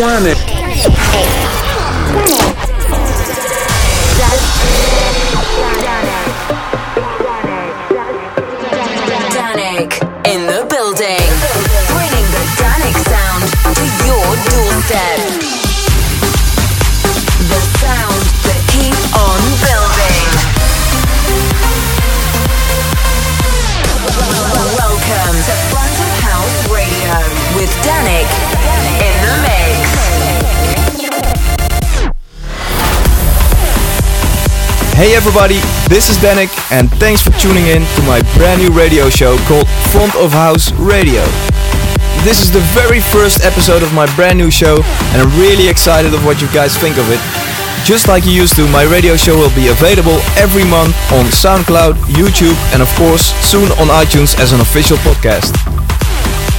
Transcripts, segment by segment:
planet. Hey everybody, this is Dannic and thanks for tuning in to my brand new radio show called Front of House Radio. This is the very first episode of my brand new show and I'm really excited of what you guys think of it. Just like you used to, my radio show will be available every month on SoundCloud, YouTube and of course soon on iTunes as an official podcast.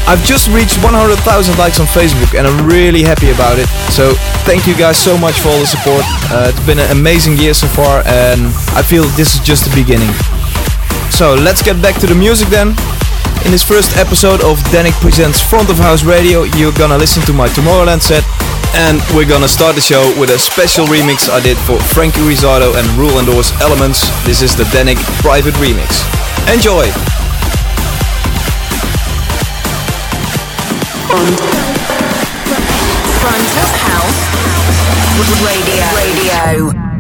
I've just reached 100,000 likes on Facebook and I'm really happy about it. So thank you guys so much for all the support. Uh, it's been an amazing year so far and I feel this is just the beginning. So let's get back to the music then. In this first episode of Dannic Presents Front of House Radio, you're gonna listen to my Tomorrowland set and we're gonna start the show with a special remix I did for Frankie Rizardo and Roul and Doors Elements. This is the Dannic Private Remix. Enjoy! Front, front of house radio. Radio.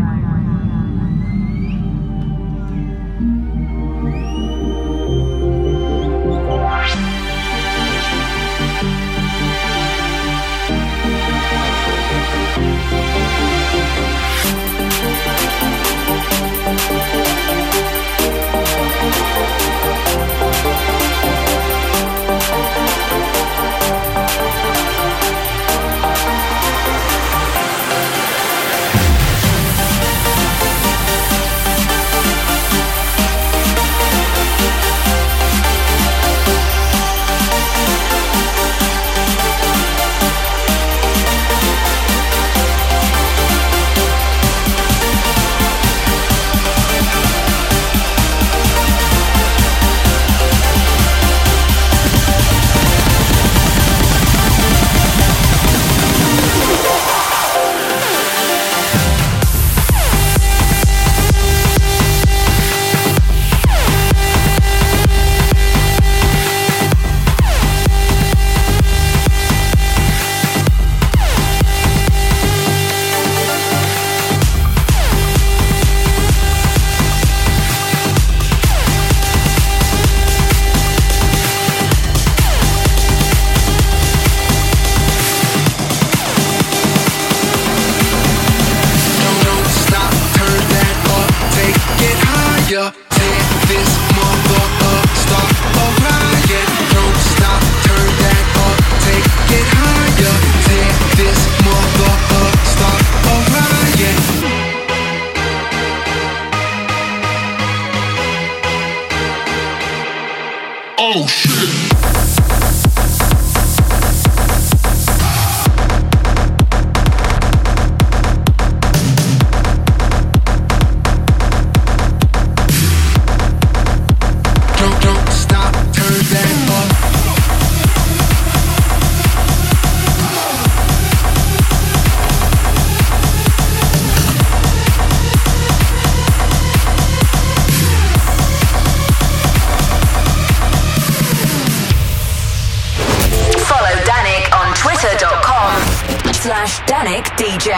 DJ.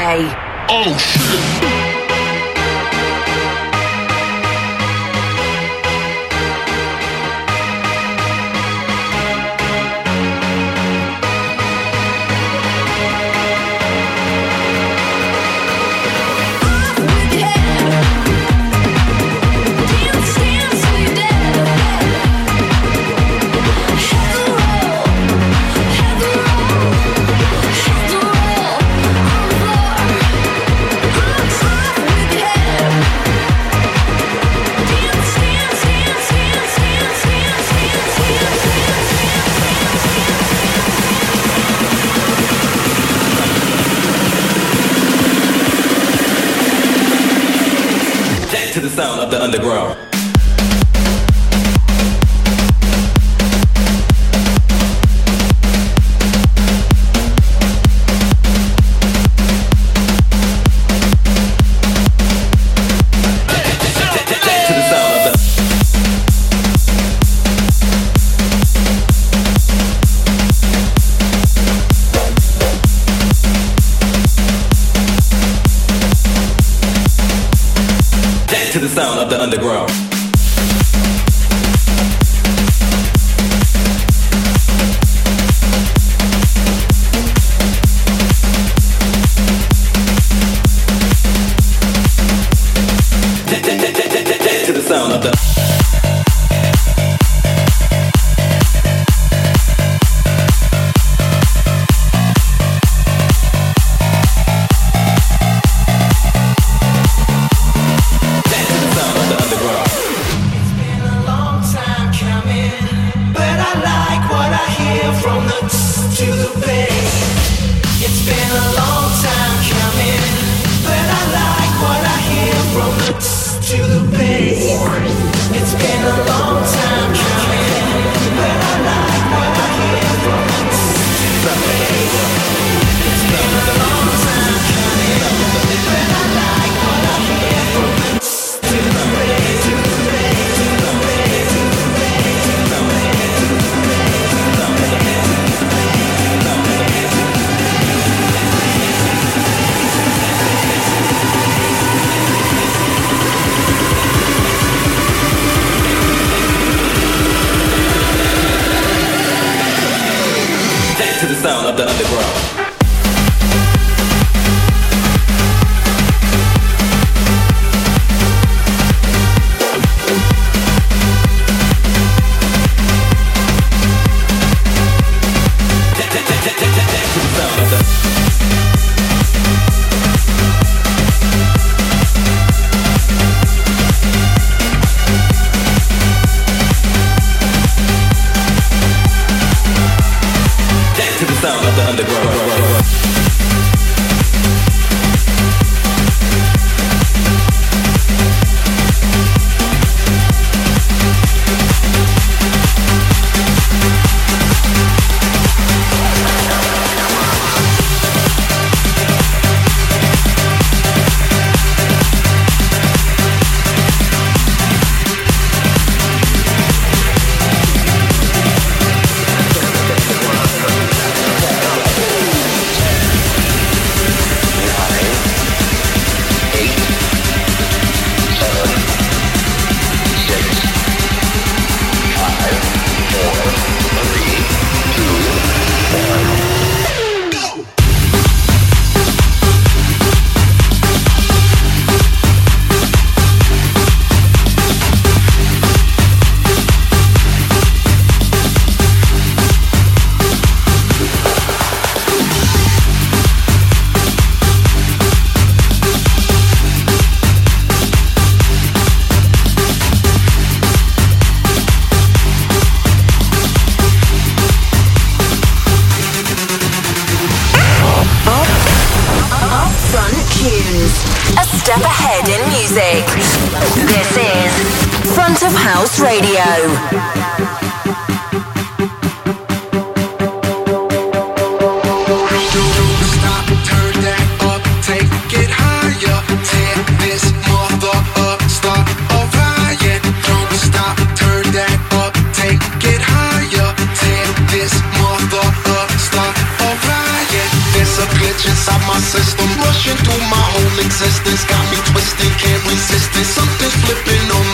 Oh shit!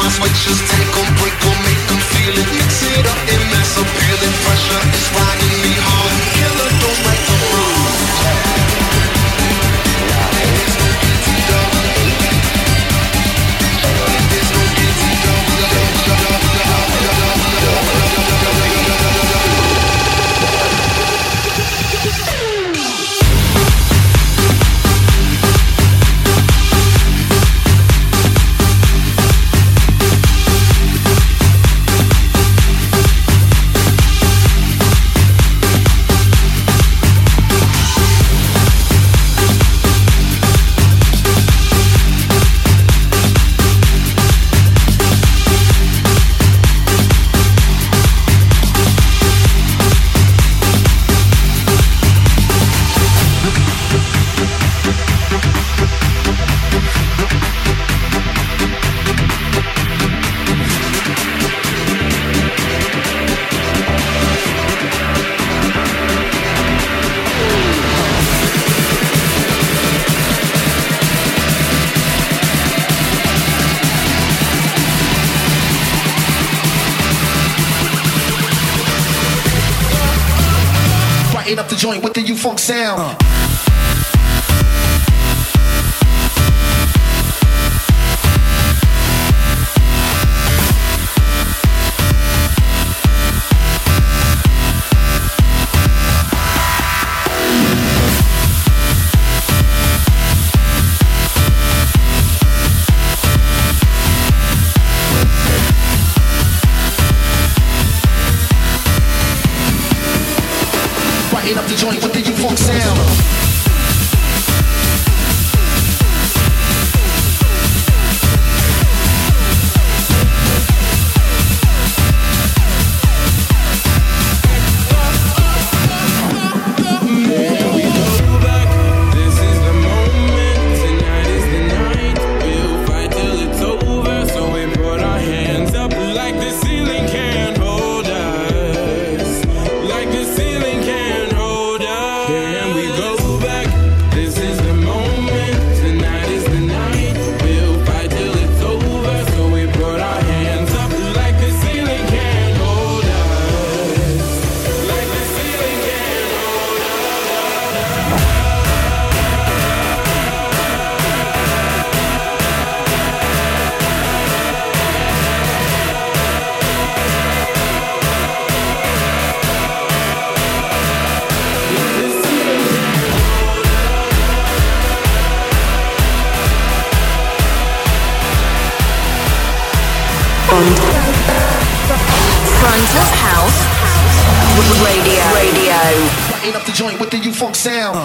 Switches. Take 'em, break 'em, Lighting up the joint with the U-Funk sound. sound.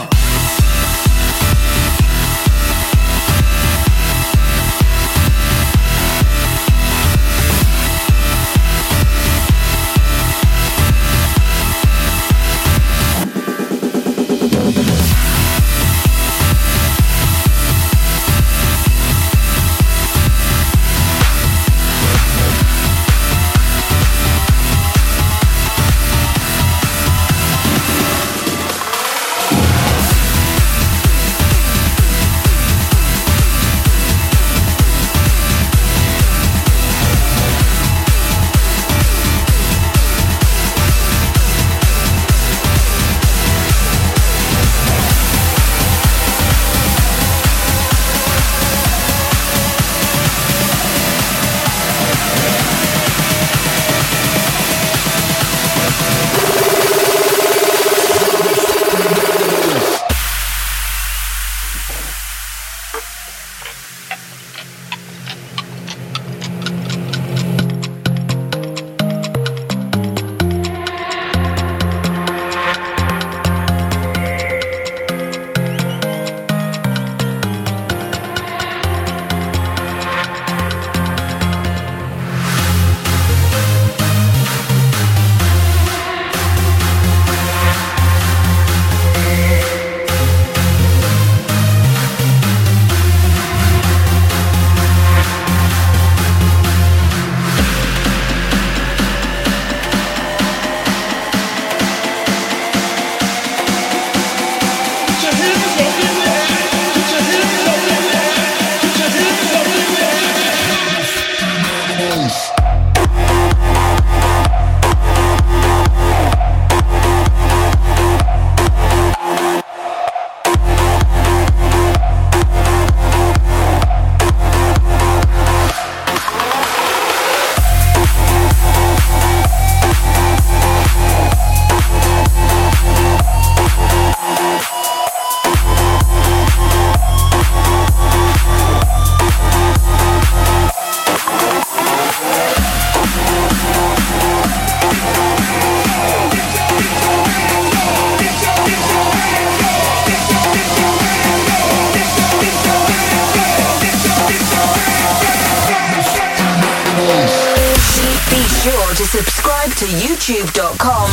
youtube.com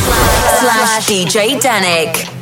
slash DJ Dannic.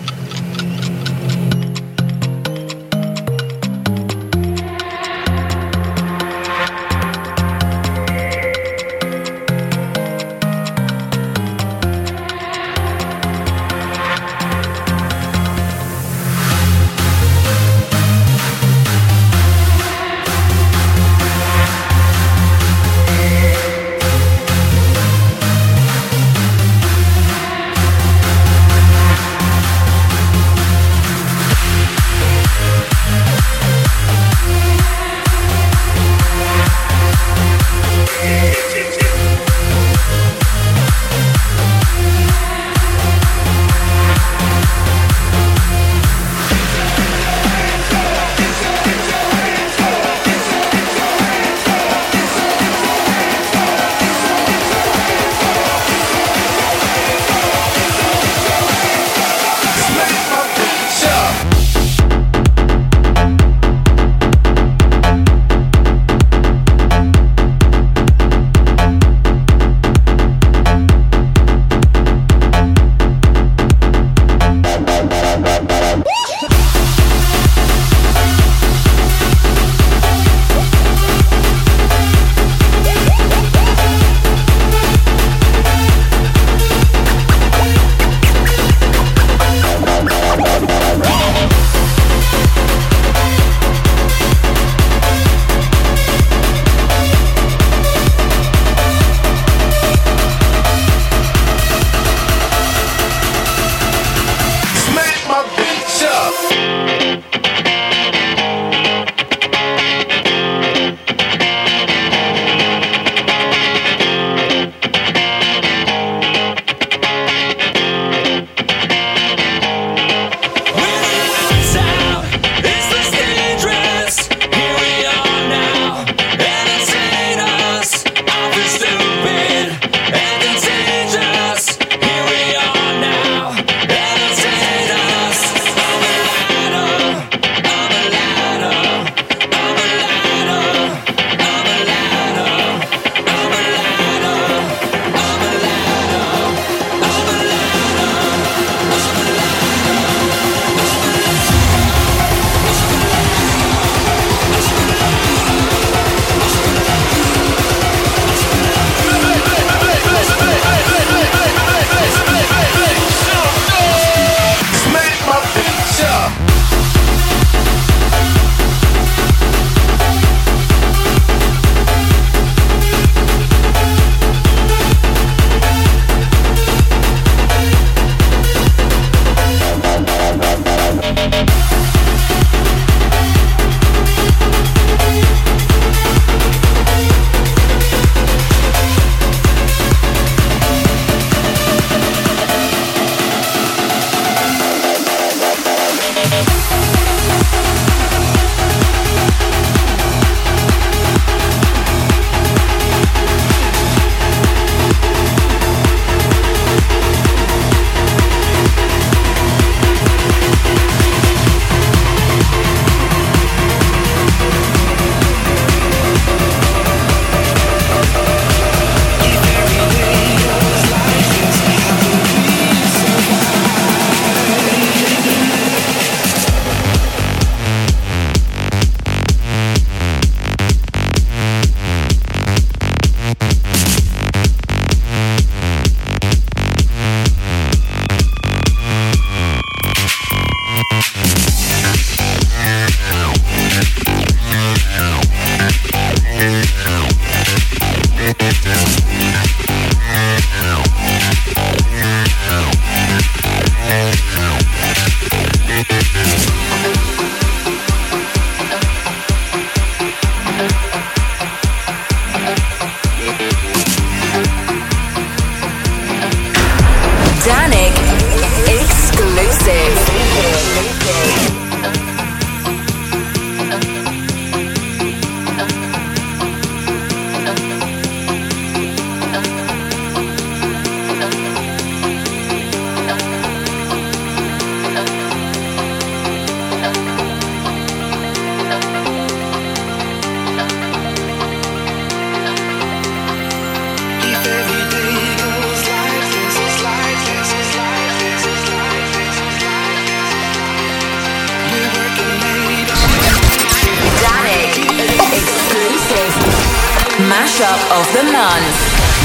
Mashup of the Month.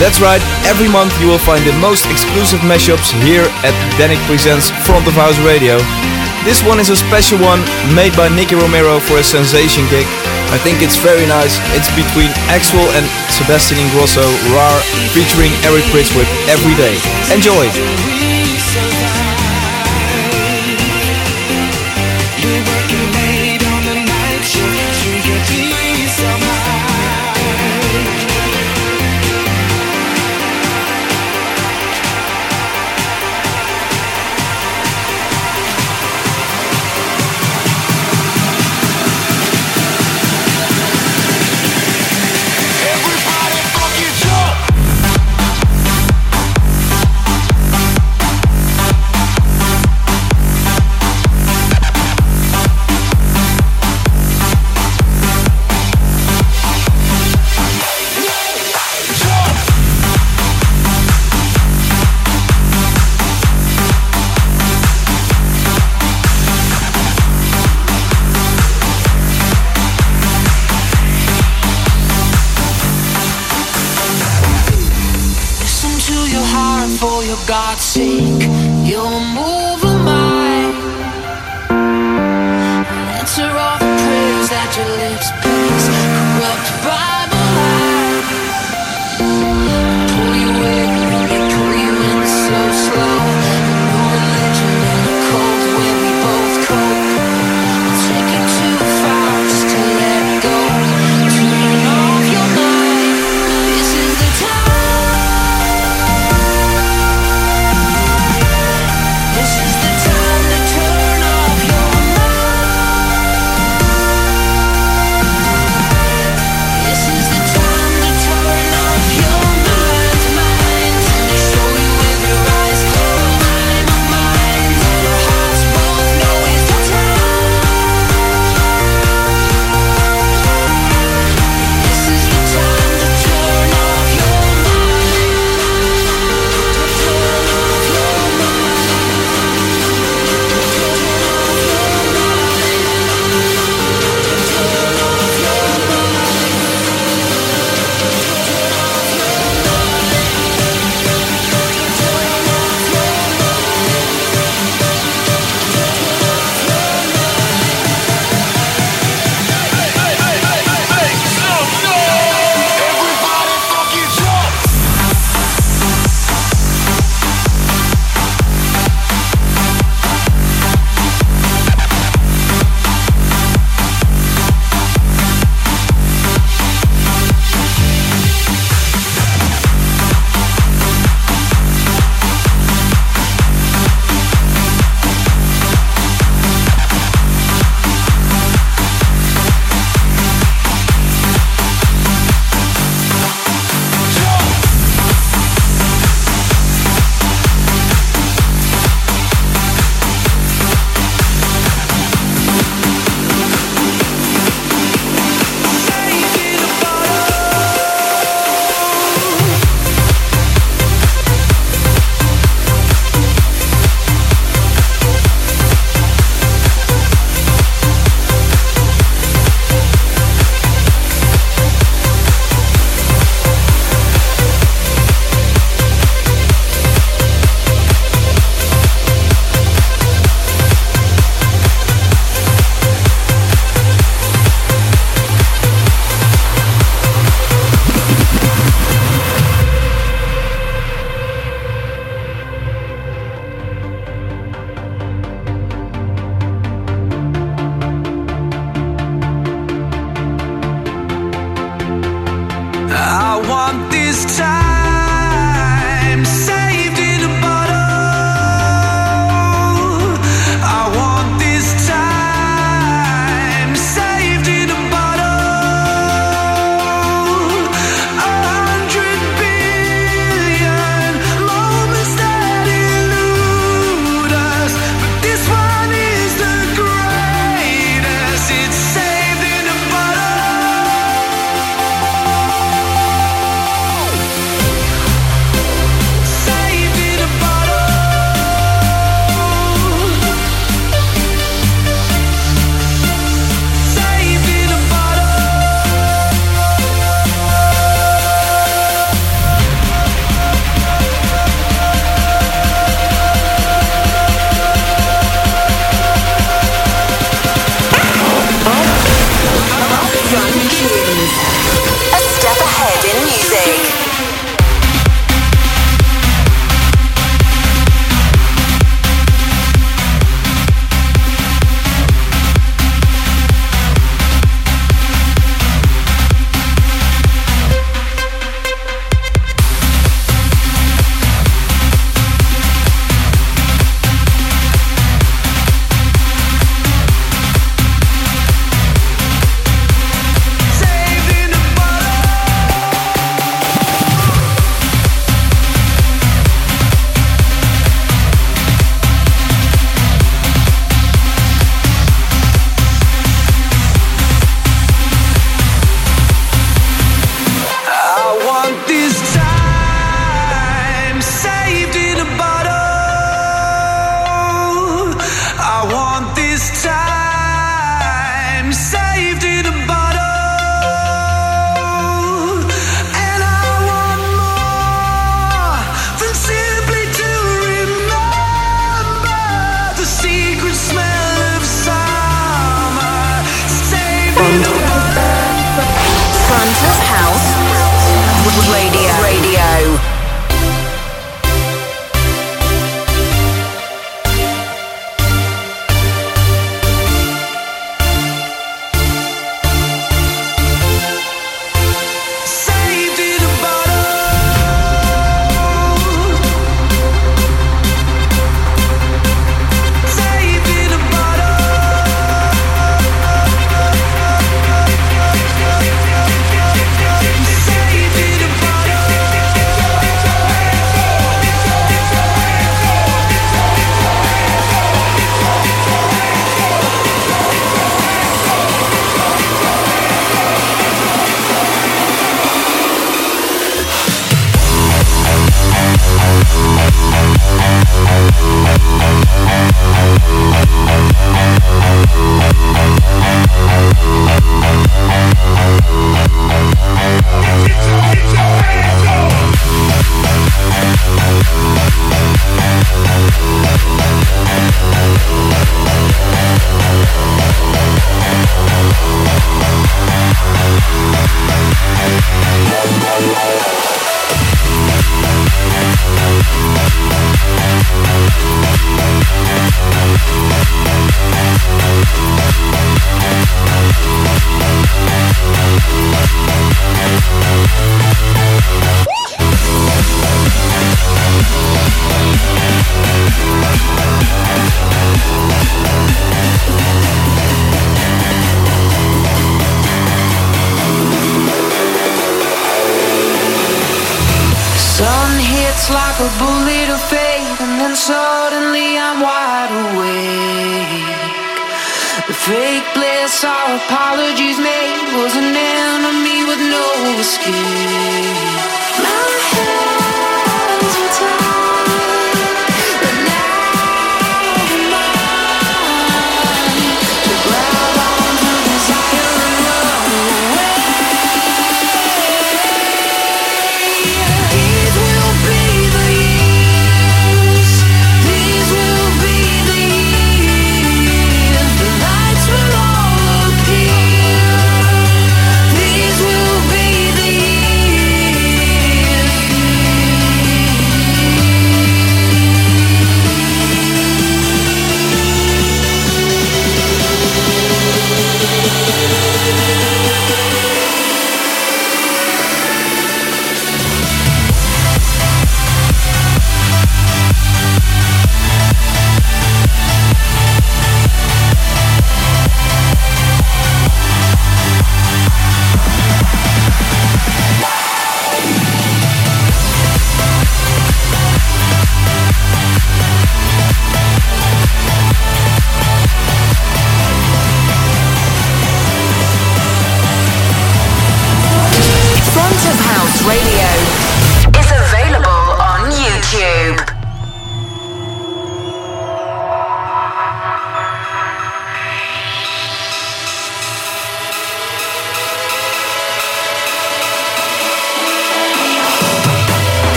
That's right, every month you will find the most exclusive mashups here at Dannic Presents Front of House Radio. This one is a special one made by Nicky Romero for a sensation kick. I think it's very nice. It's between Axwell and Sebastian Ingrosso, RAR, featuring Eric Prydz with Every Day. Enjoy!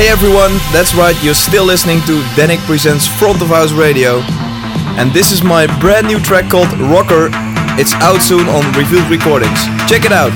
Hey everyone, that's right, you're still listening to Dannic Presents Front of House Radio. and this is my brand new track called Rocker. It's out soon on Revealed Recordings. Check it out.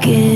Keep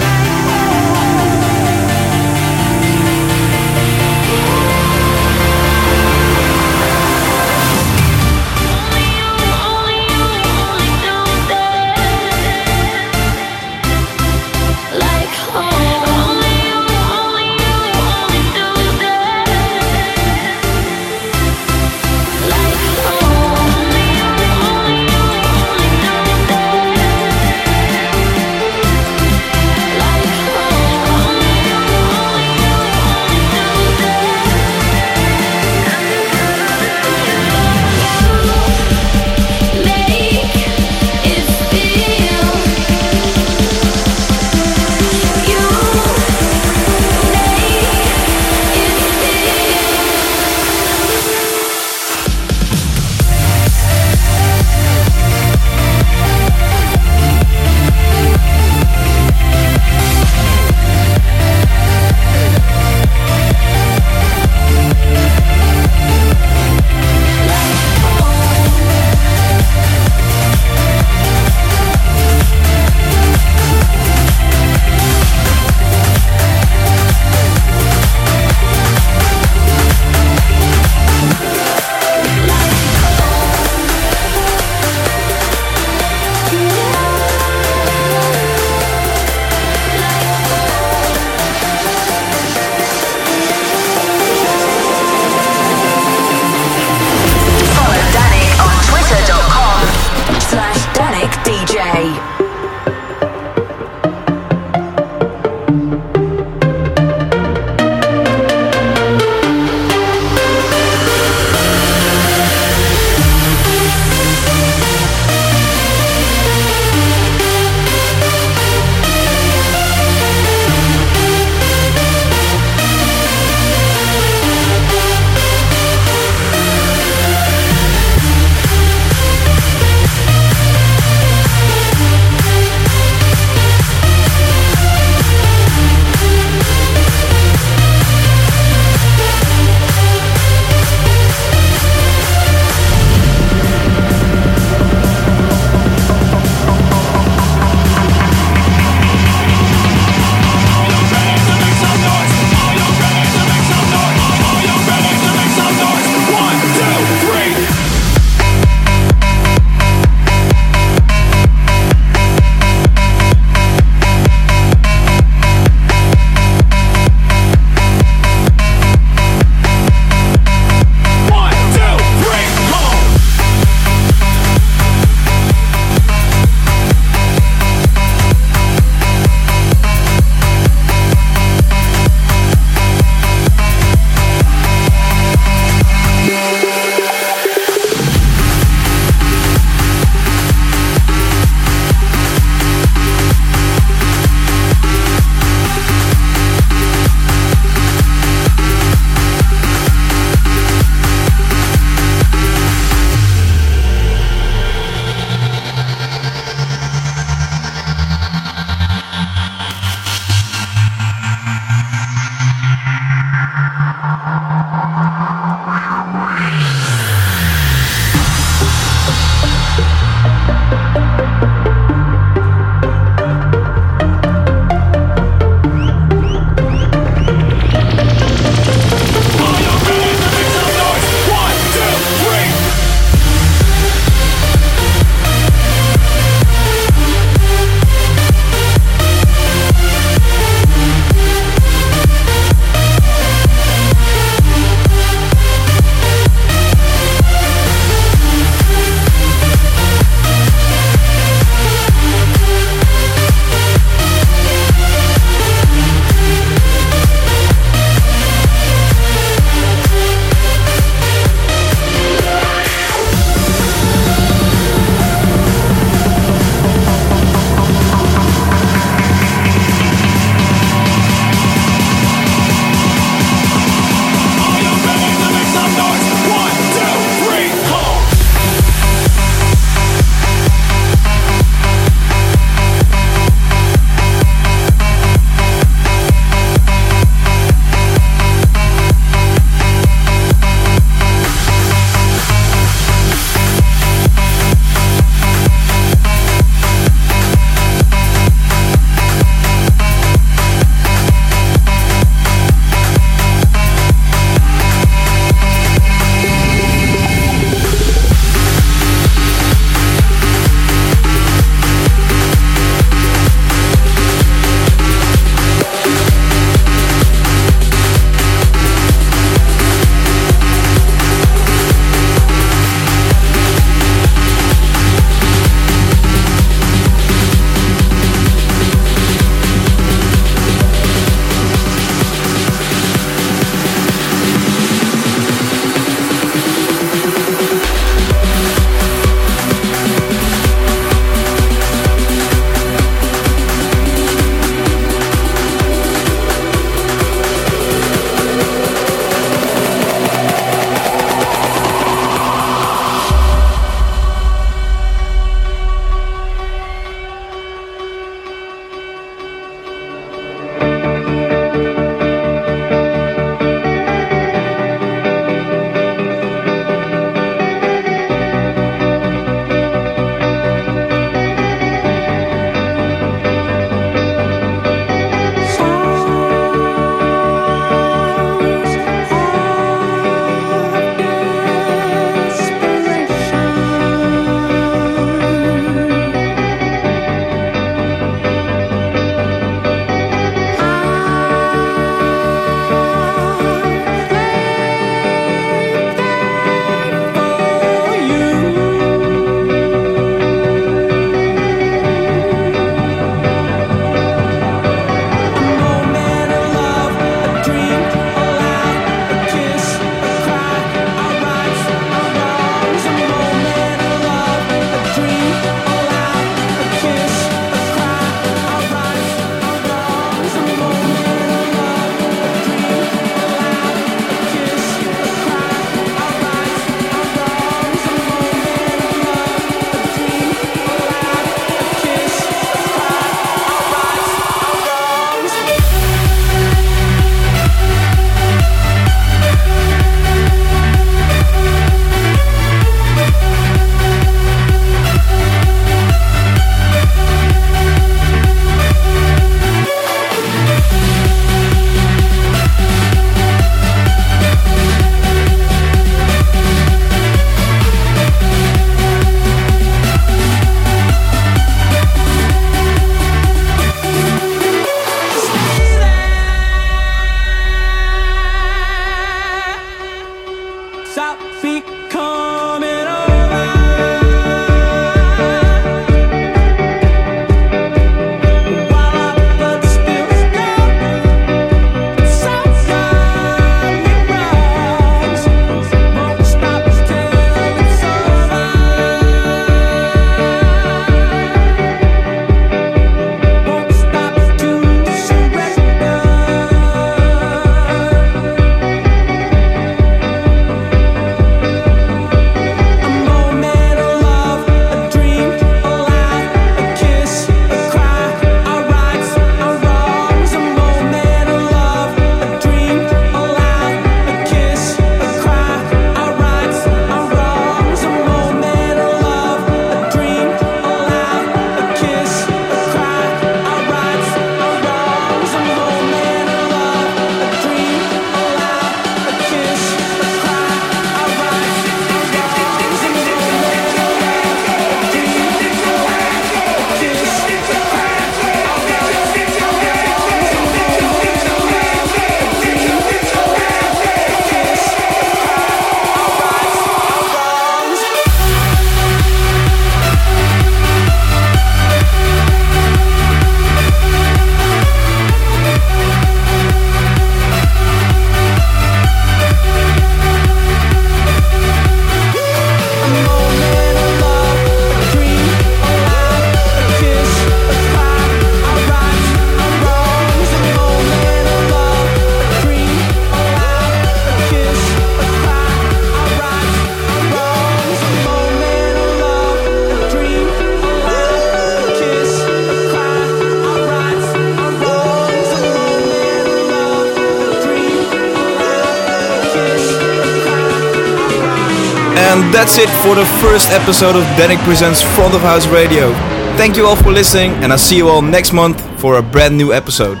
that's it for the first episode of Dannic Presents Front of House Radio. Thank you all for listening, and I'll see you all next month for a brand new episode.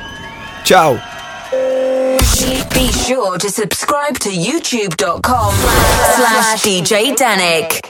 Ciao! Be sure to subscribe to youtube.com slash DJ Dannic.